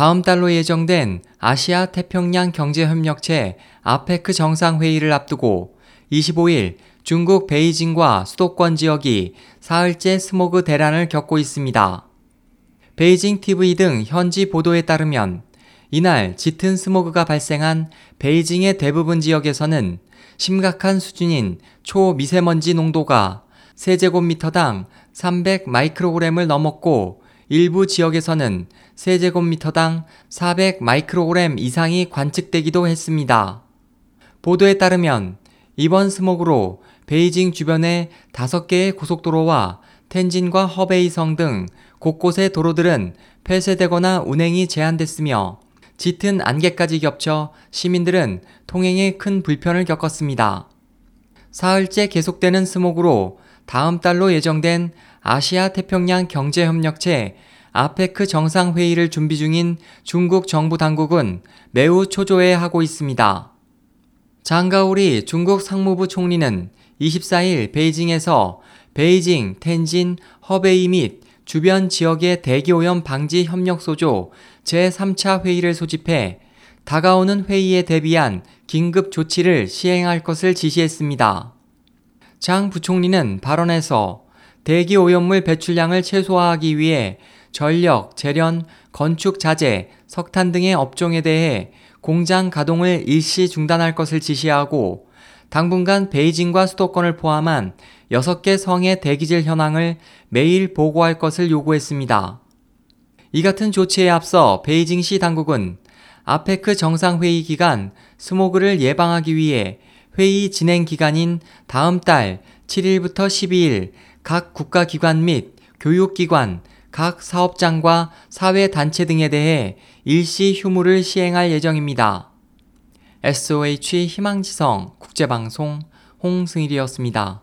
다음 달로 예정된 아시아 태평양 경제협력체 APEC 정상회의를 앞두고 25일 중국 베이징과 수도권 지역이 사흘째 스모그 대란을 겪고 있습니다. 베이징 TV 등 현지 보도에 따르면 이날 짙은 스모그가 발생한 베이징의 대부분 지역에서는 심각한 수준인 초미세먼지 농도가 세제곱미터당 300 마이크로그램을 넘었고 일부 지역에서는 세제곱미터당 400 마이크로그램 이상이 관측되기도 했습니다. 보도에 따르면 이번 스모그로 베이징 주변의 5개의 고속도로와 텐진과 허베이성 등 곳곳의 도로들은 폐쇄되거나 운행이 제한됐으며 짙은 안개까지 겹쳐 시민들은 통행에 큰 불편을 겪었습니다. 사흘째 계속되는 스모그로 다음 달로 예정된 아시아 태평양 경제협력체 APEC 정상회의를 준비 중인 중국 정부 당국은 매우 초조해하고 있습니다. 장가오리 중국 상무 부총리는 24일 베이징에서 베이징, 텐진, 허베이 및 주변 지역의 대기오염 방지 협력소조 제3차 회의를 소집해 다가오는 회의에 대비한 긴급 조치를 시행할 것을 지시했습니다. 장 부총리는 발언에서 대기 오염물 배출량을 최소화하기 위해 전력, 재련, 건축 자재, 석탄 등의 업종에 대해 공장 가동을 일시 중단할 것을 지시하고 당분간 베이징과 수도권을 포함한 6개 성의 대기질 현황을 매일 보고할 것을 요구했습니다. 이 같은 조치에 앞서 베이징시 당국은 아페크 정상회의 기간 스모그를 예방하기 위해 회의 진행 기간인 다음 달 7일부터 12일 각 국가기관 및 교육기관, 각 사업장과 사회단체 등에 대해 일시 휴무를 시행할 예정입니다. SOH 희망지성 국제방송 홍승일이었습니다.